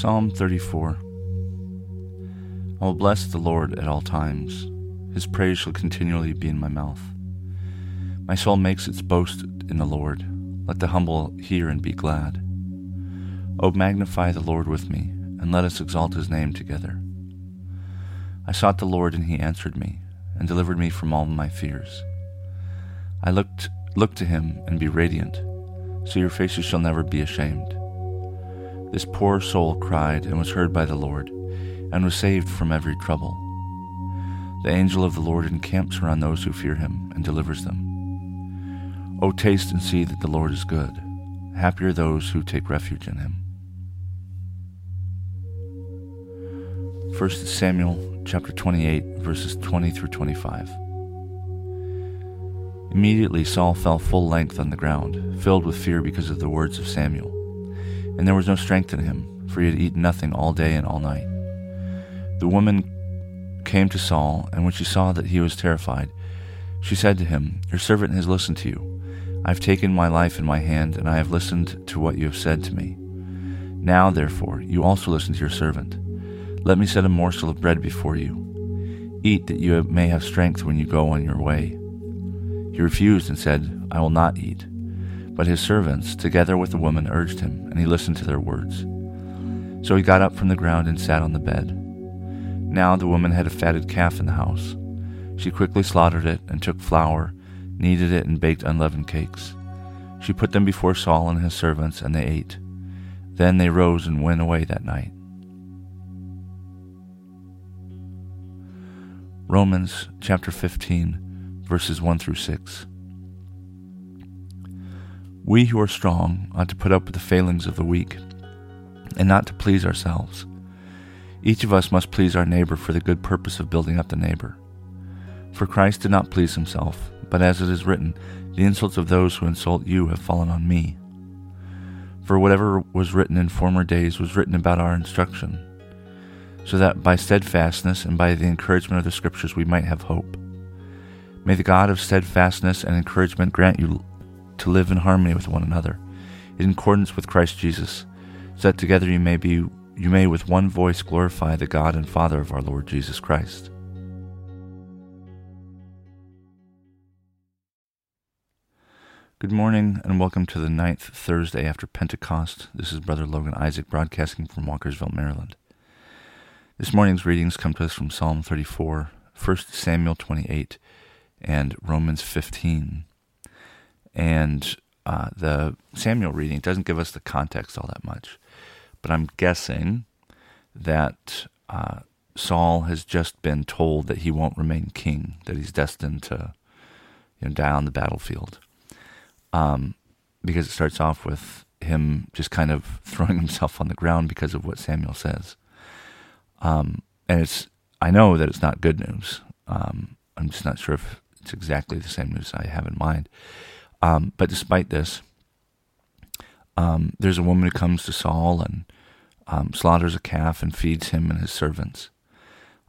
Psalm 34 I will bless the Lord at all times. His praise shall continually be in my mouth. My soul makes its boast in the Lord. Let the humble hear and be glad. O magnify the Lord with me, and let us exalt his name together. I sought the Lord, and he answered me, and delivered me from all my fears. I looked, looked to him and be radiant, so your faces shall never be ashamed. This poor soul cried and was heard by the Lord, and was saved from every trouble. The angel of the Lord encamps around those who fear him and delivers them. O taste and see that the Lord is good. Happy are those who take refuge in him. 1 Samuel chapter 28 verses 20 through 25. Immediately Saul fell full length on the ground, filled with fear because of the words of Samuel and there was no strength in him, for he had eaten nothing all day and all night. The woman came to Saul, and when she saw that he was terrified, she said to him, Your servant has listened to you. I have taken my life in my hand, and I have listened to what you have said to me. Now, therefore, you also listen to your servant. Let me set a morsel of bread before you. Eat that you may have strength when you go on your way. He refused and said, I will not eat. But his servants, together with the woman, urged him, and he listened to their words. So he got up from the ground and sat on the bed. Now the woman had a fatted calf in the house. She quickly slaughtered it and took flour, kneaded it, and baked unleavened cakes. She put them before Saul and his servants, and they ate. Then they rose and went away that night. Romans chapter 15, verses 1 through 6. We who are strong ought to put up with the failings of the weak, and not to please ourselves. Each of us must please our neighbor for the good purpose of building up the neighbor. For Christ did not please himself, but as it is written, The insults of those who insult you have fallen on me. For whatever was written in former days was written about our instruction, so that by steadfastness and by the encouragement of the Scriptures we might have hope. May the God of steadfastness and encouragement grant you to live in harmony with one another, in accordance with Christ Jesus, so that together you may be you may with one voice glorify the God and Father of our Lord Jesus Christ. Good morning and welcome to the ninth Thursday after Pentecost. This is Brother Logan Isaac broadcasting from Walkersville, Maryland. This morning's readings come to us from Psalm 34, 1 Samuel 28, and Romans 15. And uh, the Samuel reading doesn't give us the context all that much, but I'm guessing that uh, Saul has just been told that he won't remain king, that he's destined to you know, die on the battlefield. Um, because it starts off with him just kind of throwing himself on the ground because of what Samuel says. Um, and it's, I know that it's not good news. Um, I'm just not sure if it's exactly the same news I have in mind. Um, but despite this, um, there's a woman who comes to Saul and um, slaughters a calf and feeds him and his servants.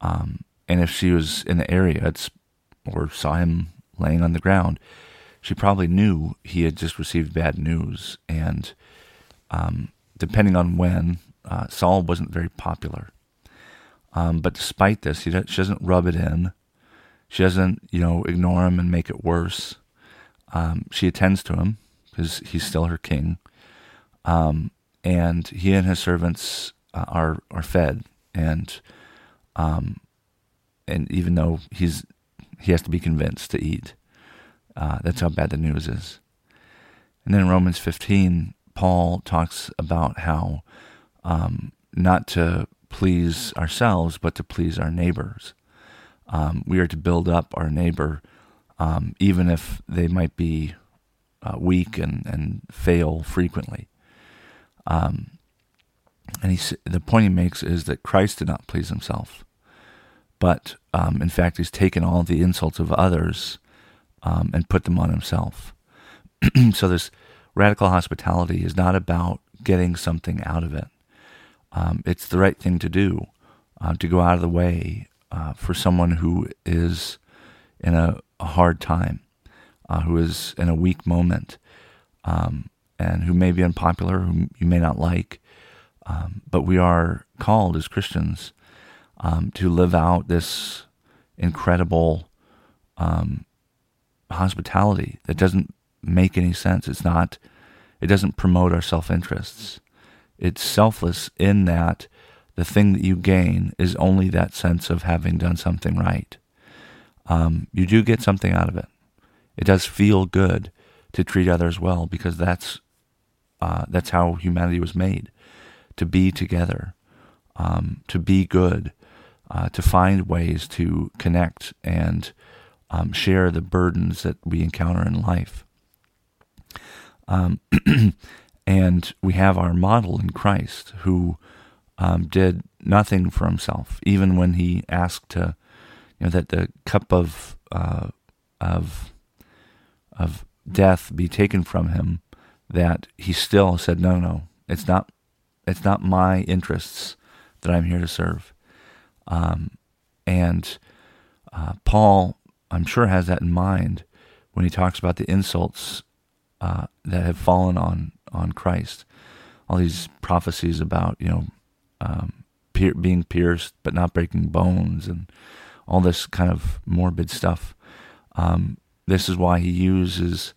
Um, and if she was in the area or saw him laying on the ground, she probably knew he had just received bad news. And um, depending on when, uh, Saul wasn't very popular. Um, but despite this, she doesn't rub it in. She doesn't, you know, ignore him and make it worse. Um, she attends to him because he's still her king, um, and he and his servants uh, are are fed, and um, and even though he's he has to be convinced to eat, uh, that's how bad the news is. And then in Romans 15, Paul talks about how um, not to please ourselves, but to please our neighbors. Um, we are to build up our neighbor um, even if they might be uh, weak and, and fail frequently. Um, And he, the point he makes is that Christ did not please himself, but um, in fact, he's taken all the insults of others um, and put them on himself. so this radical hospitality is not about getting something out of it. Um, it's the right thing to do uh, to go out of the way uh, for someone who is in a, a hard time, uh, who is in a weak moment, um, and who may be unpopular, who you may not like. Um, but we are called as Christians um, to live out this incredible um, hospitality that doesn't make any sense. It's not. It doesn't promote our self interests. It's selfless in that the thing that you gain is only that sense of having done something right. Um, you do get something out of it. It does feel good to treat others well because that's uh, that's how humanity was made to be together, um, to be good, uh, to find ways to connect and um, share the burdens that we encounter in life. Um, and we have our model in Christ who um, did nothing for himself, even when he asked to, know, that the cup of uh, of of death be taken from him. That he still said, no, no, it's not, it's not my interests that I'm here to serve. Um, and uh, Paul, I'm sure, has that in mind when he talks about the insults uh, that have fallen on on Christ. All these prophecies about you know um, being pierced but not breaking bones and all this kind of morbid stuff. Um, this is why he uses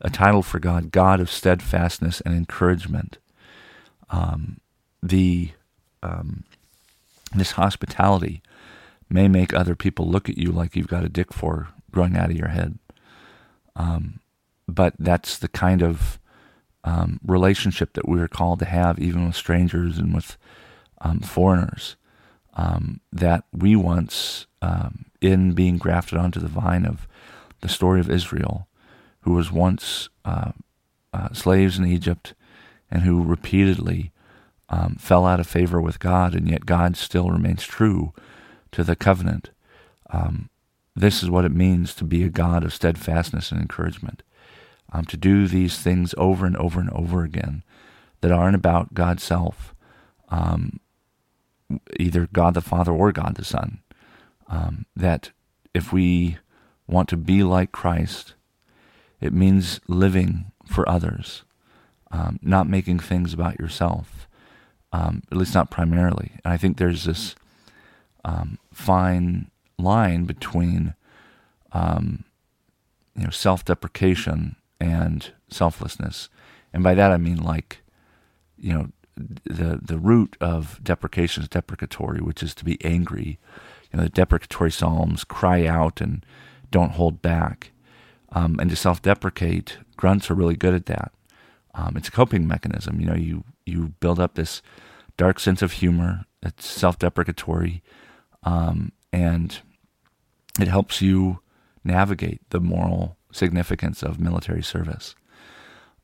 a title for God, God of steadfastness and encouragement. Um, the um, this hospitality may make other people look at you like you've got a dick for growing out of your head. Um, but that's the kind of um, relationship that we are called to have, even with strangers and with um, foreigners. Um, that we once, um, in being grafted onto the vine of the story of Israel, who was once uh, uh, slaves in Egypt and who repeatedly um, fell out of favor with God, and yet God still remains true to the covenant. Um, this is what it means to be a God of steadfastness and encouragement um, to do these things over and over and over again that aren't about God's self, um, either God the Father or God the Son. Um, that if we want to be like Christ, it means living for others, um, not making things about yourself, um, at least not primarily. And I think there's this um, fine line between you know self-deprecation and selflessness. And by that I mean like, you know, the the root of deprecation is deprecatory, which is to be angry. You know, the deprecatory psalms cry out and don't hold back. Um, and to self-deprecate, grunts are really good at that. Um, it's a coping mechanism. You know, you you build up this dark sense of humor. It's self-deprecatory, um, and it helps you navigate the moral significance of military service.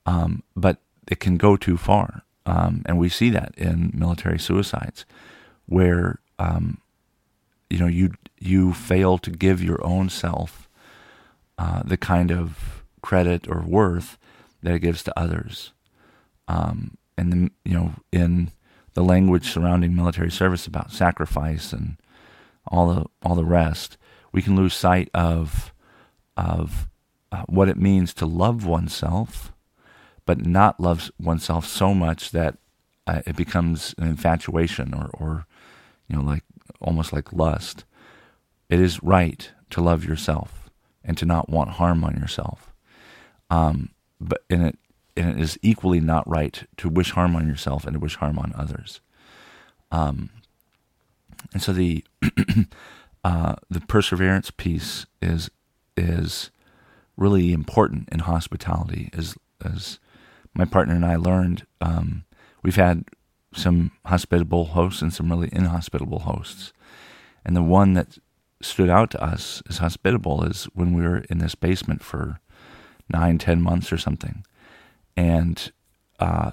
Um, but it can go too far. Um, and we see that in military suicides, where um, you know you you fail to give your own self uh, the kind of credit or worth that it gives to others. Um, and then you know in the language surrounding military service about sacrifice and all the all the rest, we can lose sight of of uh, what it means to love oneself, but not love oneself so much that uh, it becomes an infatuation or, or, you know, like almost like lust. It is right to love yourself and to not want harm on yourself. Um, but and it and it is equally not right to wish harm on yourself and to wish harm on others. Um, and so the uh, the perseverance piece is is really important in hospitality. As as my partner and I learned, um, we've had some hospitable hosts and some really inhospitable hosts, and the one that stood out to us as hospitable is when we were in this basement for nine, ten months or something, and uh,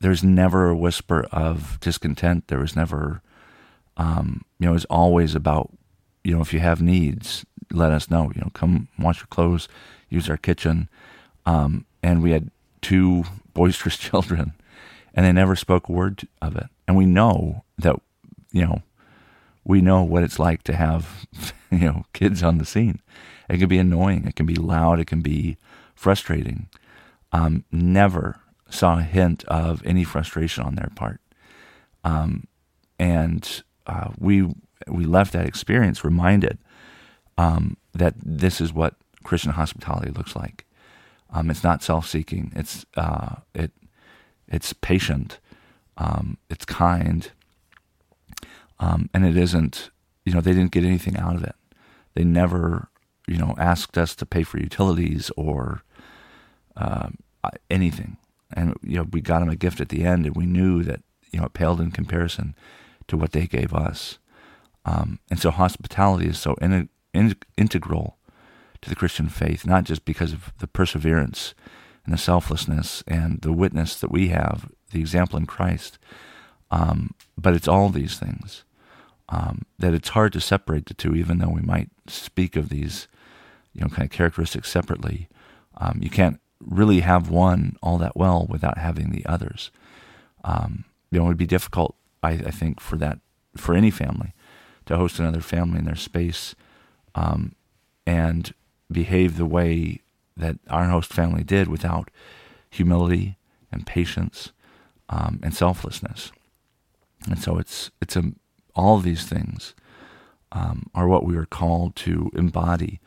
there's never a whisper of discontent. There was never, um, you know, it was always about, you know, if you have needs, let us know. You know, come wash your clothes, use our kitchen. Um, and we had two boisterous children, and they never spoke a word of it. And we know that, you know, we know what it's like to have, you know, kids on the scene. It can be annoying. It can be loud. It can be frustrating. Um, never saw a hint of any frustration on their part. Um, and uh, we we left that experience reminded um, that this is what Christian hospitality looks like. Um, it's not self-seeking. It's uh, it it's patient. Um, it's kind, um, and it isn't. You know, they didn't get anything out of it. They never, you know, asked us to pay for utilities or uh, anything and you know we got them a gift at the end, and we knew that you know it paled in comparison to what they gave us. Um, and so hospitality is so in, in, integral to the Christian faith, not just because of the perseverance and the selflessness and the witness that we have, the example in Christ, um, but it's all these things. Um, that it's hard to separate the two, even though we might speak of these, you know, kind of characteristics separately. Um, you can't really have one all that well without having the others. Um, you know, it would be difficult, I, I, think, for that for any family to host another family in their space um, and behave the way that our host family did without humility and patience um, and selflessness. And so it's it's a all these things um, are what we are called to embody,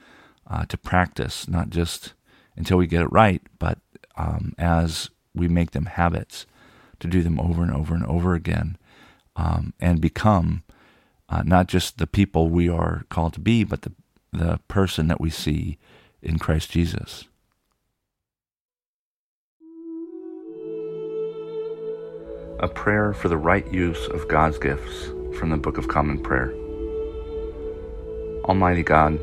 uh, to practice, not just until we get it right, but um, as we make them habits, to do them over and over and over again, um, and become uh, not just the people we are called to be, but the the person that we see in Christ Jesus. A prayer for the right use of God's gifts from the Book of Common Prayer. Almighty God,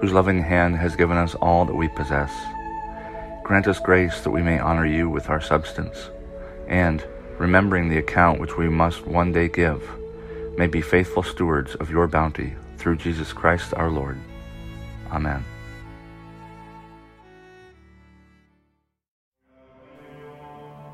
whose loving hand has given us all that we possess. Grant us grace that we may honor you with our substance, and, remembering the account which we must one day give, may be faithful stewards of your bounty through Jesus Christ our Lord. Amen.